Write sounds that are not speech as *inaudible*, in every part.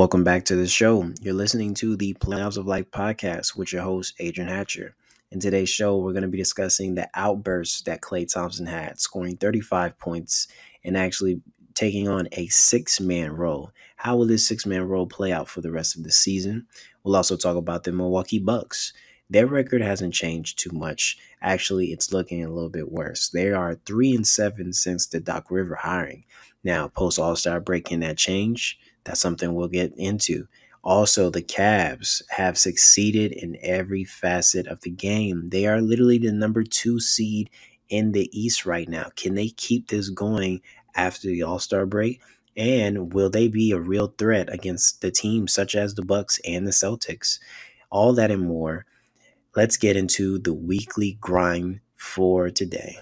Welcome back to the show. You're listening to the Playoffs of Life podcast with your host, Adrian Hatcher. In today's show, we're going to be discussing the outbursts that Klay Thompson had, scoring 35 points and actually taking on a six man role. How will this six man role play out for the rest of the season? We'll also talk about the Milwaukee Bucks. Their record hasn't changed too much. Actually, it's looking a little bit worse. They are three and seven since the Doc River hiring. Now, post All Star break, can that change? That's something we'll get into. Also, the Cavs have succeeded in every facet of the game. They are literally the number two seed in the East right now. Can they keep this going after the All Star break? And will they be a real threat against the teams such as the Bucks and the Celtics? All that and more. Let's get into the weekly grind for today.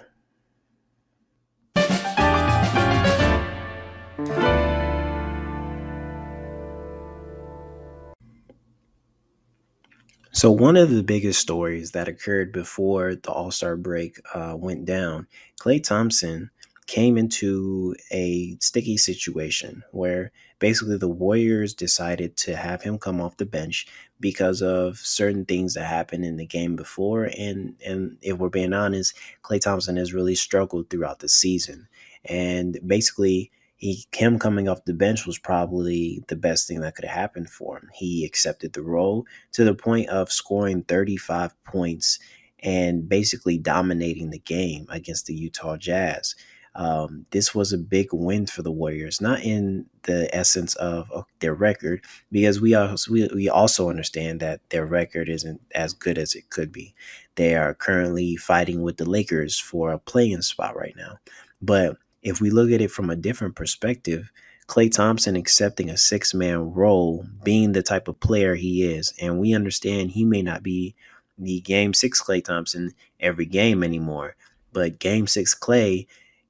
So, one of the biggest stories that occurred before the All Star break uh, went down, Klay Thompson came into a sticky situation where basically the Warriors decided to have him come off the bench because of certain things that happened in the game before. And, and if we're being honest, Klay Thompson has really struggled throughout the season. And basically, he him coming off the bench was probably the best thing that could have happened for him. He accepted the role to the point of scoring 35 points and basically dominating the game against the Utah Jazz. Um, this was a big win for the Warriors, not in the essence of their record, because we also we, we also understand that their record isn't as good as it could be. They are currently fighting with the Lakers for a playing spot right now, but if we look at it from a different perspective, Klay Thompson accepting a six man role, being the type of player he is, and we understand he may not be the game six Klay Thompson every game anymore, but game six Klay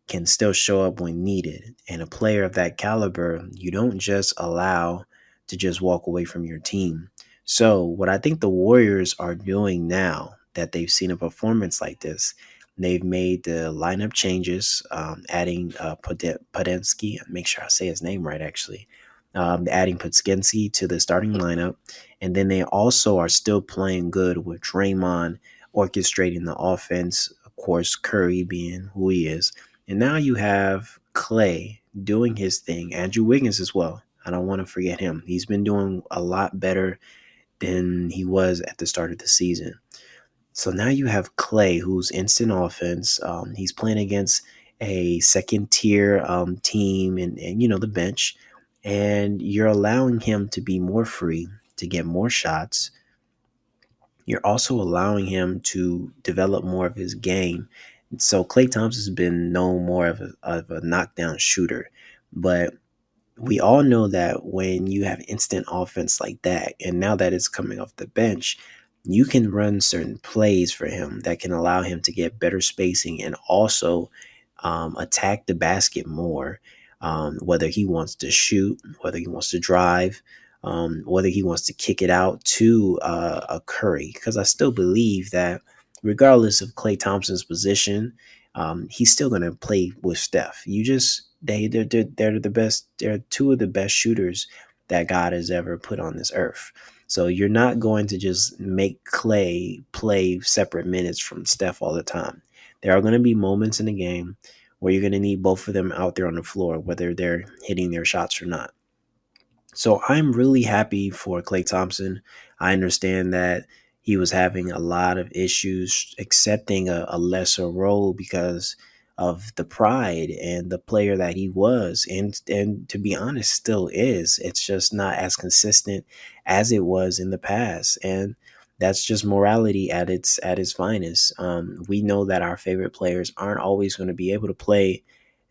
can still show up when needed. And a player of that caliber, you don't just allow to just walk away from your team. So, what I think the Warriors are doing now that they've seen a performance like this They've made the lineup changes, um, adding uh, Podensky. Make sure I say his name right, actually. Um, adding Podziemski to the starting lineup. And then they also are still playing good with Draymond orchestrating the offense. Of course, Curry being who he is. And now you have Klay doing his thing, Andrew Wiggins as well. I don't want to forget him. He's been doing a lot better than he was at the start of the season. So now you have Klay, who's instant offense. Um, he's playing against a second tier um, team and, and, you know, the bench. And you're allowing him to be more free, to get more shots. You're also allowing him to develop more of his game. So Klay Thompson's been known more of a, of a knockdown shooter. But we all know that when you have instant offense like that, and now that it's coming off the bench, you can run certain plays for him that can allow him to get better spacing and also um, attack the basket more. Um, whether he wants to shoot, whether he wants to drive, um, whether he wants to kick it out to uh, a Curry, because I still believe that regardless of Klay Thompson's position, um, he's still going to play with Steph. You just they they're, they're, they're the best. They're two of the best shooters that God has ever put on this earth. So you're not going to just make Klay play separate minutes from Steph all the time. There are going to be moments in the game where you're going to need both of them out there on the floor, whether they're hitting their shots or not. So I'm really happy for Klay Thompson. I understand that he was having a lot of issues accepting a, a lesser role because of the pride and the player that he was and and to be honest still is. It's just not as consistent as it was in the past and that's just morality at its at its finest. Um, we know that our favorite players aren't always going to be able to play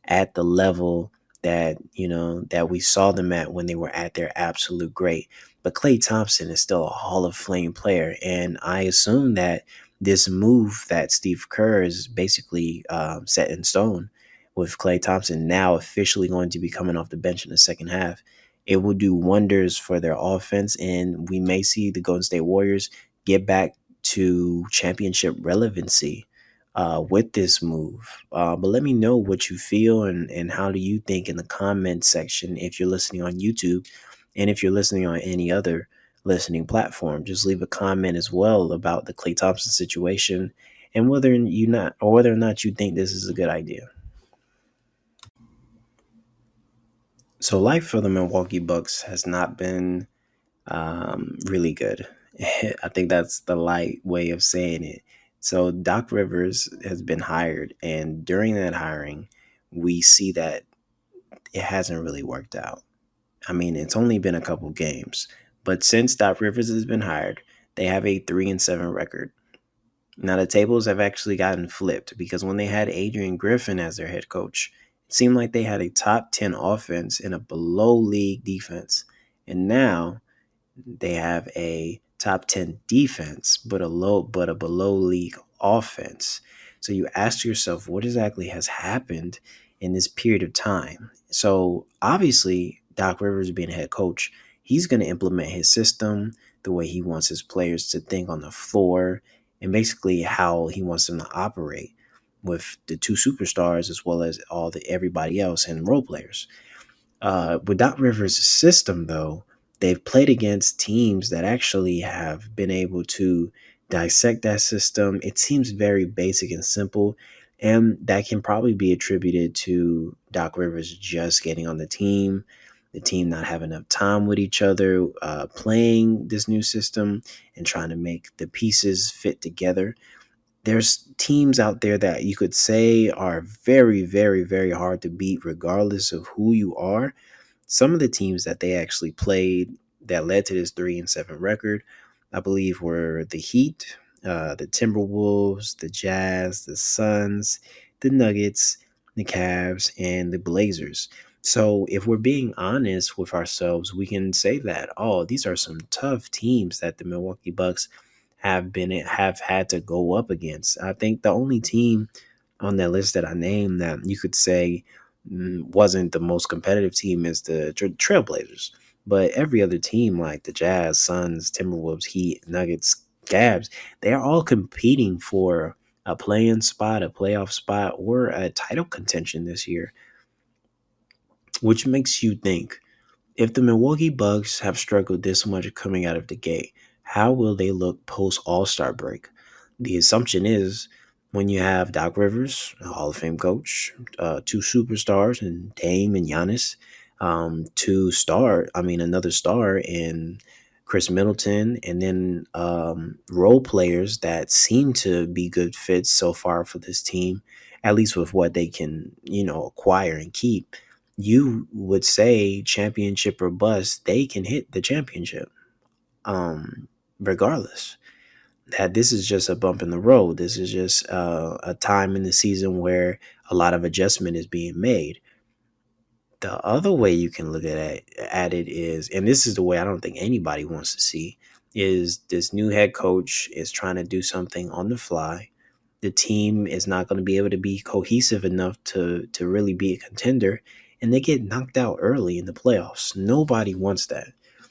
at the level that you know that we saw them at when they were at their absolute great. But Klay Thompson is still a Hall of Fame player and I assume that this move that Steve Kerr is basically um, set in stone with Klay Thompson now officially going to be coming off the bench in the second half. It will do wonders for their offense, and we may see the Golden State Warriors get back to championship relevancy uh, with this move. Uh, but let me know what you feel and, and how do you think in the comment section if you're listening on YouTube And if you're listening on any other listening platform, just leave a comment as well about the Klay Thompson situation and whether you not or whether or not you think this is a good idea. So life for the Milwaukee Bucks has not been um, really good. *laughs* I think that's the light way of saying it. So Doc Rivers has been hired, and during that hiring, we see that it hasn't really worked out. I mean, it's only been a couple games, but since Doc Rivers has been hired, they have a three and seven record. Now the tables have actually gotten flipped because when they had Adrian Griffin as their head coach, it seemed like they had a top 10 offense and a below league defense. And now they have a top 10 defense, but a low but a below league offense. So you ask yourself what exactly has happened in this period of time. So obviously Doc Rivers being head coach, he's going to implement his system, the way he wants his players to think on the floor, and basically how he wants them to operate with the two superstars as well as all the everybody else and role players. Uh, with Doc Rivers' system, though, they've played against teams that actually have been able to dissect that system. It seems very basic and simple, and that can probably be attributed to Doc Rivers just getting on the team, the team not having enough time with each other, uh, playing this new system and trying to make the pieces fit together. There's teams out there that you could say are very, very, very hard to beat, regardless of who you are some of the teams that they actually played that led to this three and seven record, I believe, were the Heat, uh, the Timberwolves, the Jazz, the Suns, the Nuggets, the Cavs, and the Blazers. So, if we're being honest with ourselves, we can say that oh, these are some tough teams that the Milwaukee Bucks have been have had to go up against. I think the only team on that list that I named that you could say Mm, wasn't the most competitive team is the Trailblazers. But every other team, like the Jazz, Suns, Timberwolves, Heat, Nuggets, Cavs, they are all competing for a playing spot, a playoff spot, or a title contention this year. Which makes you think if the Milwaukee Bucks have struggled this much coming out of the gate, how will they look post All Star break? The assumption is when you have Doc Rivers, a Hall of Fame coach, uh, two superstars, and Dame and Giannis, um, two star, I mean, another star in Khris Middleton, and then um, role players that seem to be good fits so far for this team, at least with what they can, you know, acquire and keep. You would say championship or bust, they can hit the championship, um, regardless that this is just a bump in the road. This is just uh, a time in the season where a lot of adjustment is being made. The other way you can look at it, at it is, and this is the way I don't think anybody wants to see, is this new head coach is trying to do something on the fly. The team is not going to be able to be cohesive enough to to really be a contender, and they get knocked out early in the playoffs. Nobody wants that.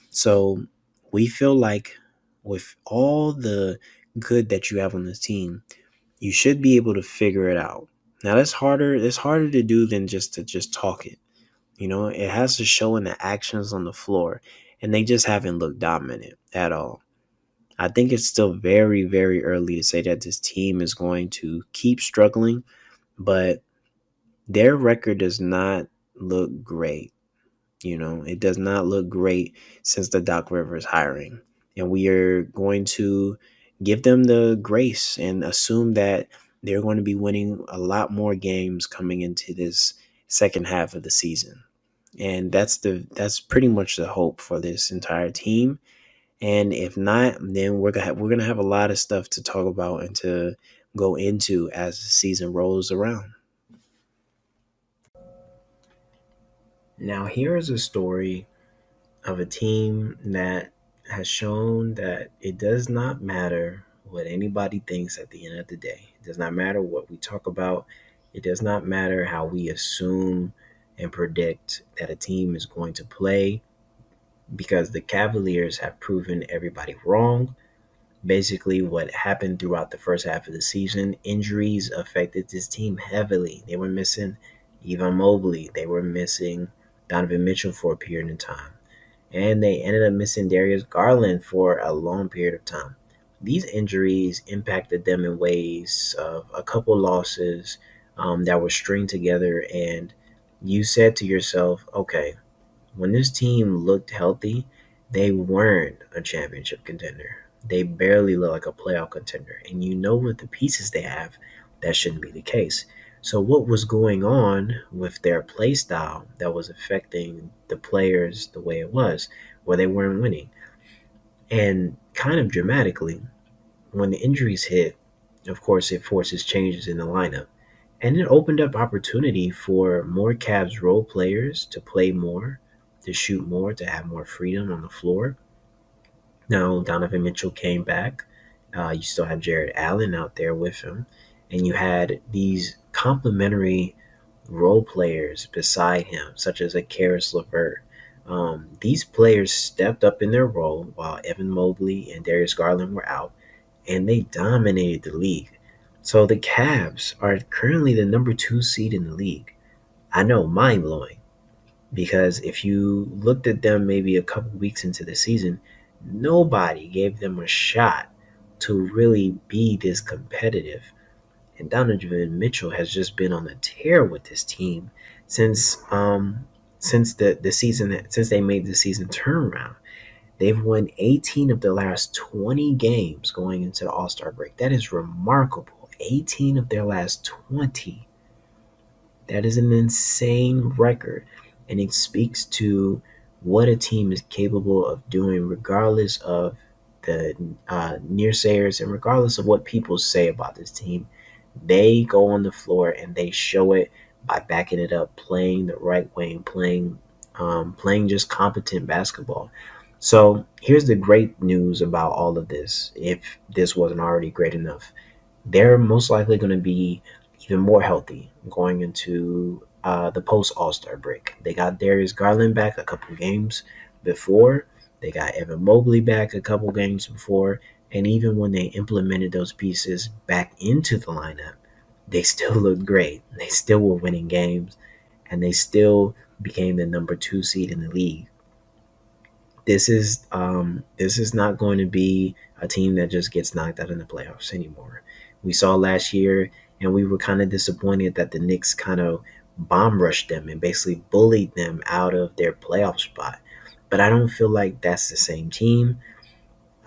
So we feel like with all the good that you have on this team, you should be able to figure it out. Now that's harder. It's harder to do than just to just talk it. You know, it has to show in the actions on the floor, and they just haven't looked dominant at all. I think it's still very, very early to say that this team is going to keep struggling, but their record does not look great. You know, it does not look great since the Doc Rivers hiring and we are going to give them the grace and assume that they're going to be winning a lot more games coming into this second half of the season. And that's the that's pretty much the hope for this entire team. And if not, then we're gonna have, we're gonna have a lot of stuff to talk about and to go into as the season rolls around. Now, here is a story of a team that has shown that it does not matter what anybody thinks at the end of the day. It does not matter what we talk about. It does not matter how we assume and predict that a team is going to play because the Cavaliers have proven everybody wrong. Basically, what happened throughout the first half of the season, injuries affected this team heavily. They were missing Evan Mobley, they were missing Donovan Mitchell for a period of time. and they ended up missing Darius Garland for a long period of time. These injuries impacted them in ways of a couple losses um, that were stringed together, and you said to yourself, okay, when this team looked healthy, they weren't a championship contender. They barely look like a playoff contender. And you know with the pieces they have, that shouldn't be the case. So what was going on with their play style that was affecting the players the way it was, where they weren't winning? And kind of dramatically, when the injuries hit, of course it forces changes in the lineup. And it opened up opportunity for more Cavs role players to play more, to shoot more, to have more freedom on the floor. Now Donovan Mitchell came back. Uh, you still had Jarrett Allen out there with him, and you had these complementary role players beside him, such as a Caris LeVert. Um, these players stepped up in their role while Evan Mobley and Darius Garland were out, and they dominated the league. So the Cavs are currently the number two seed in the league. I know, mind blowing. Because if you looked at them maybe a couple weeks into the season, nobody gave them a shot to really be this competitive. And Donovan Mitchell has just been on a tear with this team since um since the the season since they made the season turnaround. They've won 18 of the last 20 games going into the All Star break. That is remarkable. 18 of their last 20. That is an insane record. And it speaks to what a team is capable of doing, regardless of the uh, nearsayers and regardless of what people say about this team. They go on the floor and they show it by backing it up, playing the right way, and playing um, playing just competent basketball. So here's the great news about all of this. If this wasn't already great enough, they're most likely going to be even more healthy going into uh, the post All Star break. They got Darius Garland back a couple games before. They got Evan Mobley back a couple games before. And even when they implemented those pieces back into the lineup, they still *laughs* looked great. They still were winning games, and they still became the number two seed in the league. This is um, this is not going to be a team that just gets knocked out in the playoffs anymore we saw last year, and we were kind of disappointed that the Knicks kind of bomb rushed them and basically bullied them out of their playoff spot. But I don't feel like that's the same team.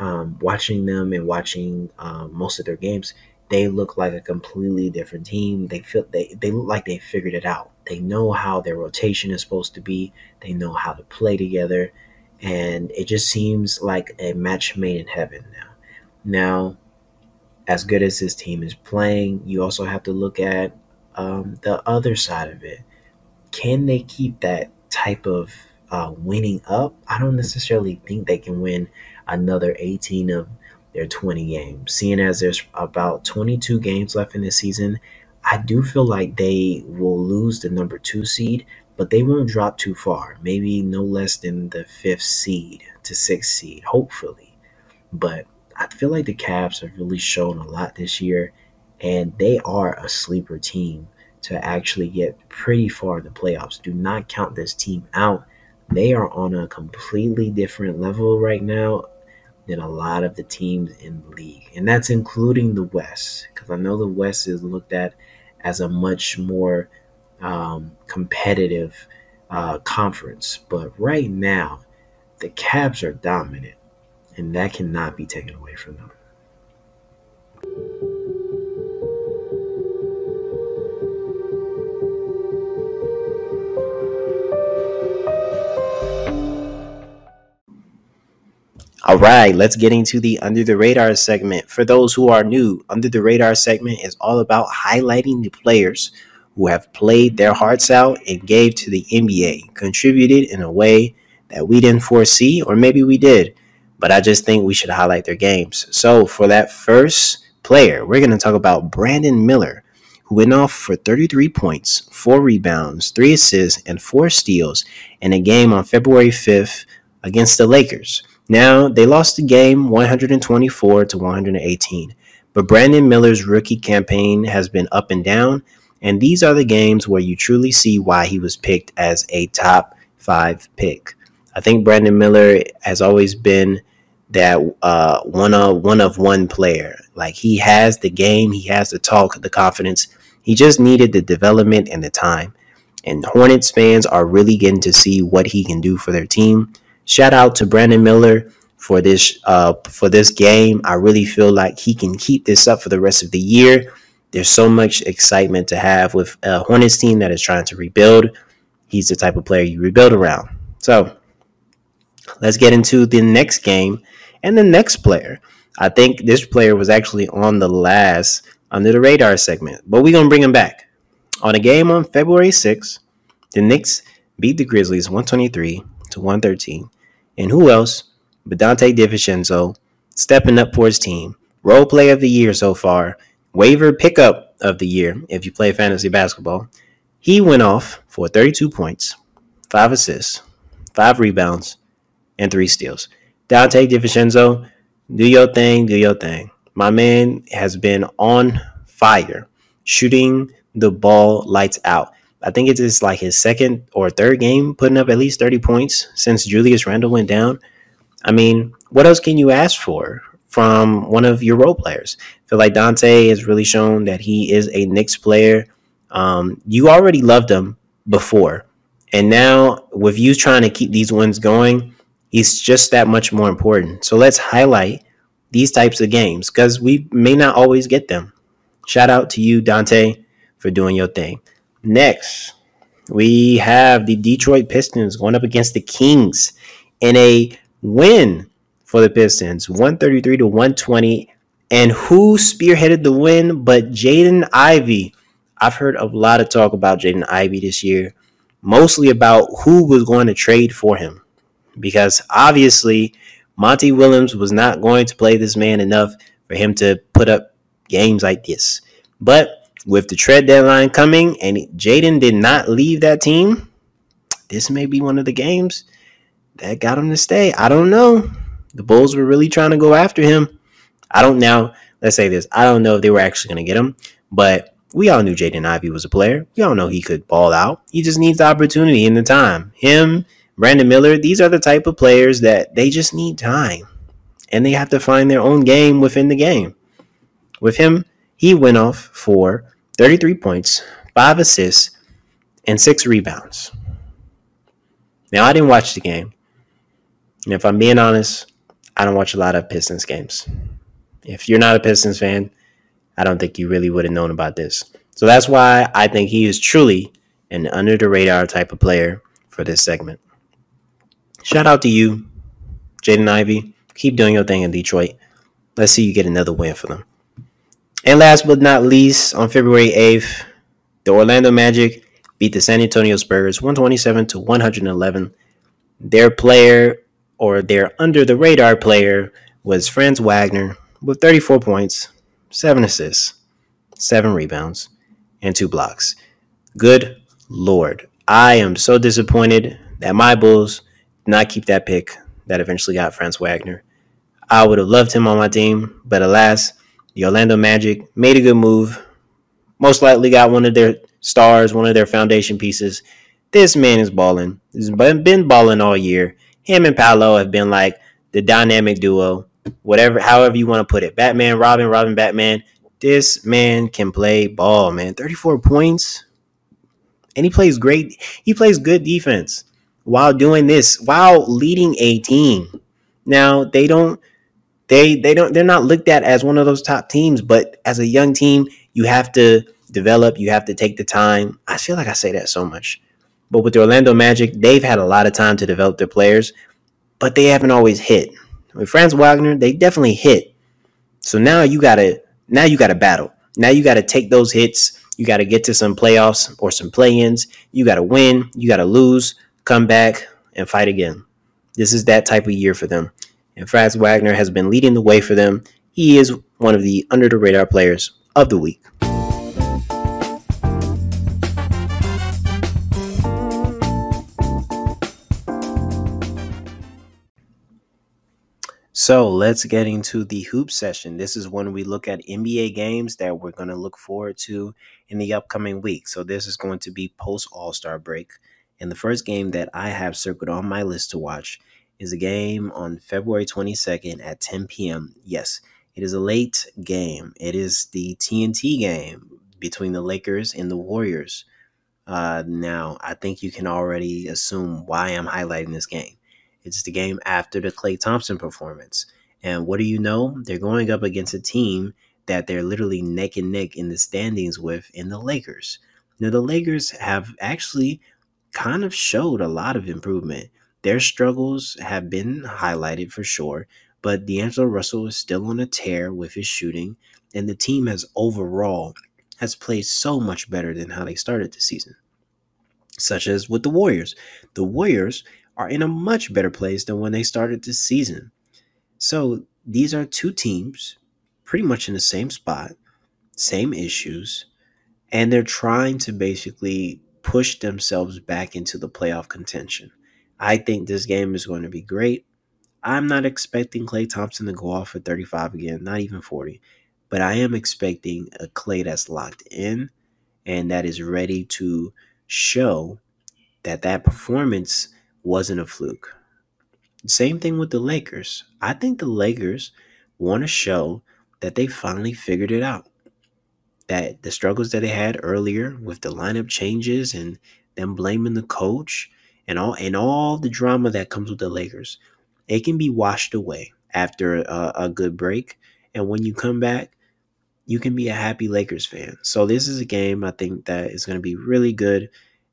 Um, watching them and watching um, most of their games, they look like a completely different team. They feel they, they look like they figured it out. They know how their rotation is supposed to be. They know how to play together, and it just seems like a match made in heaven now. Now, as good as this team is playing, you also have to look at um, the other side of it. Can they keep that type of uh, winning up? I don't necessarily think they can win another 18 of their 20 games. Seeing as there's about 22 games left in the season, I do feel like they will lose the number two seed, but they won't drop too far. Maybe no less than the fifth seed to sixth seed, hopefully. But I feel like the Cavs have really shown a lot this year, and they are a sleeper team to actually get pretty far in the playoffs. Do not count this team out. They are on a completely different level right now than a lot of the teams in the league, and that's including the West, because I know the West is looked at as a much more um, competitive uh, conference. But right now, the Cavs are dominant and that cannot be taken away from them. All right, let's get into the Under the Radar segment. For those who are new, Under the Radar segment is all about highlighting the players who have played their hearts out and gave to the NBA, contributed in a way that we didn't foresee, or maybe we did but I just think we should highlight their games. So for that first player, we're going to talk about Brandon Miller, who went off for 33 points, four rebounds, three assists, and four steals in a game on February 5th against the Lakers. Now, they lost the game 124 to 118, but Brandon Miller's rookie campaign has been up and down, and these are the games where you truly see why he was picked as a top five pick. I think Brandon Miller has always been that uh, one of one of one player. Like he has the game, he has the talk, the confidence. He just needed the development and the time. And Hornets fans are really getting to see what he can do for their team. Shout out to Brandon Miller for this uh, for this game. I really feel like he can keep this up for the rest of the year. There's so much excitement to have with a Hornets team that is trying to rebuild. He's the type of player you rebuild around. So let's get into the next game and the next player. I think this player was actually on the last under the radar segment, but we're gonna bring him back. On a game on February 6th, the Knicks beat the Grizzlies 123 to 113. And who else but Donte DiVincenzo stepping up for his team? Role play of the year so far, waiver pickup of the year if you play fantasy basketball. He went off for 32 points, 5 assists, 5 rebounds, and 3 steals. Donte DiVincenzo, do your thing, do your thing. My man has been on fire, shooting the ball lights out. I think it's just like his second or third game putting up at least 30 points since Julius Randle went down. I mean, what else can you ask for from one of your role players? I feel like Donte has really shown that he is a Knicks player. Um, you already loved him before. And now, with you trying to keep these wins going, he's just that much more important. So let's highlight these types of games because we may not always get them. Shout out to you, Donte, for doing your thing. Next, we have the Detroit Pistons going up against the Kings in a win for the Pistons, 133 to 120. And who spearheaded the win but Jaden Ivey? I've heard a lot of talk about Jaden Ivey this year, mostly about who was going to trade for him because obviously Monty Williams was not going to play this man enough for him to put up games like this. But with the trade deadline coming and Jaden did not leave that team, this may be one of the games that got him to stay. I don't know. The Bulls were really trying to go after him. I don't now, let's say this. I don't know if they were actually going to get him, but we all knew Jaden Ivey was a player. We all know he could ball out. He just needs the opportunity and the time. Him Brandon Miller, these are the type of players that they just need time and they have to find their own game within the game. With him, he went off for 33 points, 5 assists, and 6 rebounds. Now, I didn't watch the game. And if I'm being honest, I don't watch a lot of Pistons games. If you're not a Pistons fan, I don't think you really would have known about this. So that's why I think he is truly an under the radar type of player for this segment. Shout out to you, Jaden Ivey. Keep doing your thing in Detroit. Let's see you get another win for them. And last but not least, on February 8th, the Orlando Magic beat the San Antonio Spurs 127 to 111. Their player or their under the radar player was Franz Wagner with 34 points, 7 assists, 7 rebounds, and 2 blocks. Good lord. I am so disappointed that my Bulls did not keep that pick that eventually got Franz Wagner. I would have loved him on my team, but alas, the Orlando Magic made a good move. Most likely got one of their stars, one of their foundation pieces. This man is balling. He's been balling all year. Him and Paolo have been like the dynamic duo, whatever, however you want to put it. Batman, Robin, Robin, Batman. This man can play ball, man. 34 points. And he plays great. He plays good defense while doing this, while leading a team. Now they don't they they don't they're not looked at as one of those top teams, but as a young team, you have to develop, you have to take the time. I feel like I say that so much. But with the Orlando Magic, they've had a lot of time to develop their players, but they haven't always hit. With Franz Wagner, they definitely hit. So now you gotta now you gotta battle. Now you gotta take those hits. You gotta get to some playoffs or some play-ins. You gotta win. You gotta lose come back and fight again. This is that type of year for them. And Franz Wagner has been leading the way for them. He is one of the under the radar players of the week. So let's get into the hoop session. This is when we look at NBA games that we're going to look forward to in the upcoming week. So this is going to be post All Star break. And the first game that I have circled on my list to watch is a game on February 22nd at 10 p.m. Yes, it is a late game. It is the TNT game between the Lakers and the Warriors. Uh, now, I think you can already assume why I'm highlighting this game. It's the game after the Klay Thompson performance. And what do you know? They're going up against a team that they're literally neck and neck in the standings with in the Lakers. Now, the Lakers have actually kind of showed a lot of improvement. Their struggles have been highlighted for sure, but D'Angelo Russell is still on a tear with his shooting, and the team has overall has played so much better than how they started the season. Such as with the Warriors. The Warriors are in a much better place than when they started the season. So these are two teams pretty much in the same spot, same issues, and they're trying to basically push themselves back into the playoff contention. I think this game is going to be great. I'm not expecting Klay Thompson to go off for 35 again, not even 40, but I am expecting a Klay that's locked in and that is ready to show that that performance wasn't a fluke. Same thing with the Lakers. I think the Lakers want to show that they finally figured it out. That the struggles that they had earlier with the lineup changes and them blaming the coach and all and all the drama that comes with the Lakers, it can be washed away after a, a good break. And when you come back, you can be a happy Lakers fan. So this is a game I think that is going to be really good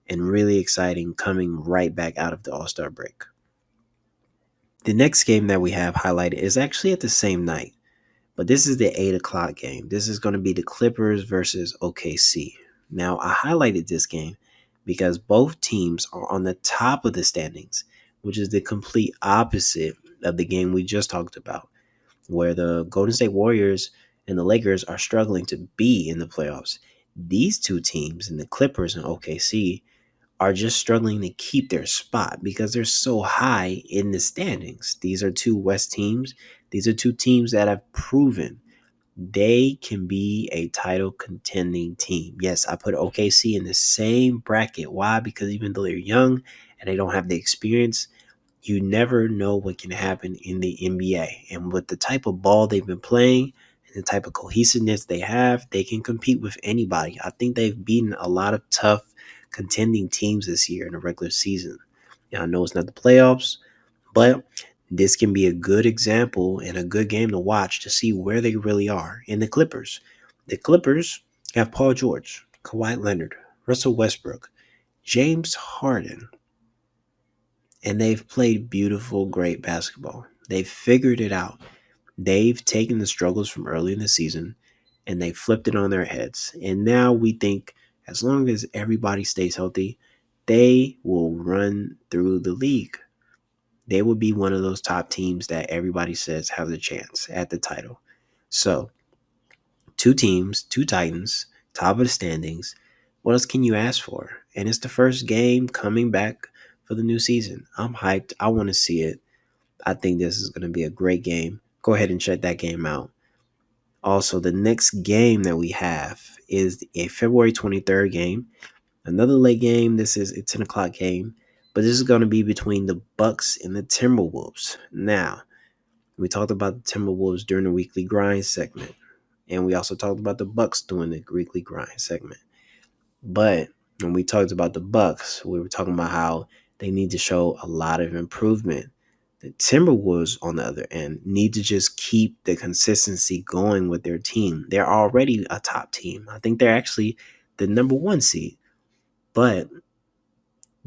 and really exciting coming right back out of the All Star break. The next game that we have highlighted is actually at the same night, but this is the 8 o'clock game. This is going to be the Clippers versus OKC. Now, I highlighted this game because both teams are on the top of the standings, which is the complete opposite of the game we just talked about, where the Golden State Warriors and the Lakers are struggling to be in the playoffs. These two teams, and the Clippers and OKC, are just struggling to keep their spot because they're so high in the standings. These are two West teams. These are two teams that have proven they can be a title contending team. Yes, I put OKC in the same bracket. Why? Because even though they're young and they don't have the experience, you never know what can happen in the NBA. And with the type of ball they've been playing and the type of cohesiveness they have, they can compete with anybody. I think they've beaten a lot of tough contending teams this year in the regular season. Now, I know it's not the playoffs, but this can be a good example and a good game to watch to see where they really are in the Clippers. The Clippers have Paul George, Kawhi Leonard, Russell Westbrook, James Harden, and they've played beautiful, great basketball. They've figured it out. They've taken the struggles from early in the season and they flipped it on their heads. And now we think as long as everybody stays healthy, they will run through the league. They will be one of those top teams that everybody says have a chance at the title. So, two teams, two Titans, top of the standings. What else can you ask for? And it's the first game coming back for the new season. I'm hyped. I want to see it. I think this is going to be a great game. Go ahead and check that game out. Also, the next game that we have is a February 23rd game. Another late game. This is a 10 o'clock game, but this is going to be between the Bucks and the Timberwolves. Now, we talked about the Timberwolves during the weekly grind segment, and we also talked about the Bucks during the weekly grind segment. But when we talked about the Bucks, we were talking about how they need to show a lot of improvement the Timberwolves, on the other end, need to just keep the consistency going with their team. They're already a top team. I think they're actually the number one seed. But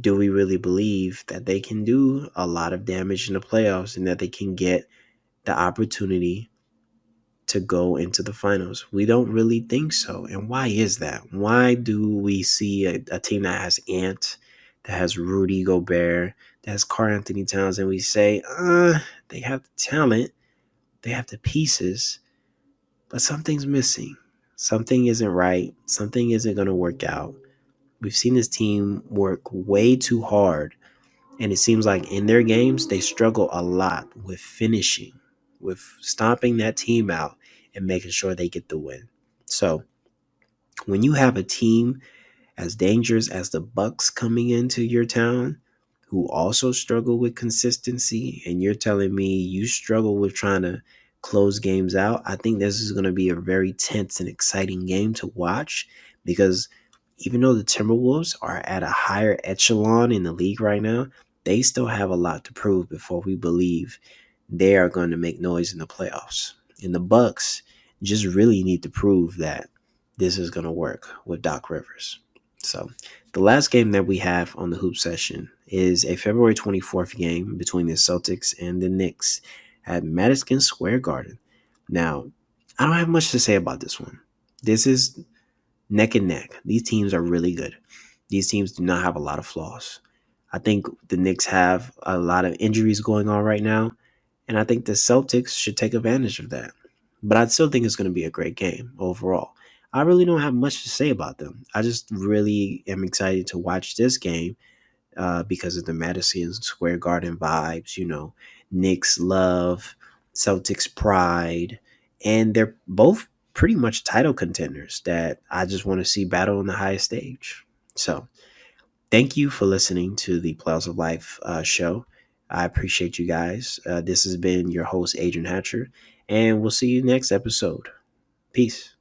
do we really believe that they can do a lot of damage in the playoffs and that they can get the opportunity to go into the finals? We don't really think so. And why is that? Why do we see a, a team that has Ant, that has Rudy Gobert, that has Karl-Anthony Towns, and we say, uh, they have the talent, they have the pieces, but something's missing. Something isn't right. Something isn't going to work out. We've seen this team work way too hard, and it seems like in their games, they struggle a lot with finishing, with stomping that team out and making sure they get the win. So, when you have a team as dangerous as the Bucks coming into your town, who also struggle with consistency, and you're telling me you struggle with trying to close games out, I think this is going to be a very tense and exciting game to watch because even though the Timberwolves are at a higher echelon in the league right now, they still have a lot to prove before we believe they are going to make noise in the playoffs. And the Bucks just really need to prove that this is going to work with Doc Rivers. So, the last game that we have on the hoop session is a February 24th game between the Celtics and the Knicks at Madison Square Garden. Now, I don't have much to say about this one. This is neck and neck. These teams are really good. These teams do not have a lot of flaws. I think the Knicks have a lot of injuries going on right now, and I think the Celtics should take advantage of that. But I still think it's going to be a great game overall. I really don't have much to say about them. I just really am excited to watch this game uh, because of the Madison Square Garden vibes, you know, Knicks love, Celtics pride, and they're both pretty much title contenders that I just want to see battle on the highest stage. So, thank you for listening to the Playoffs of Life uh, show. I appreciate you guys. Uh, this has been your host, Adrian Hatcher, and we'll see you next episode. Peace.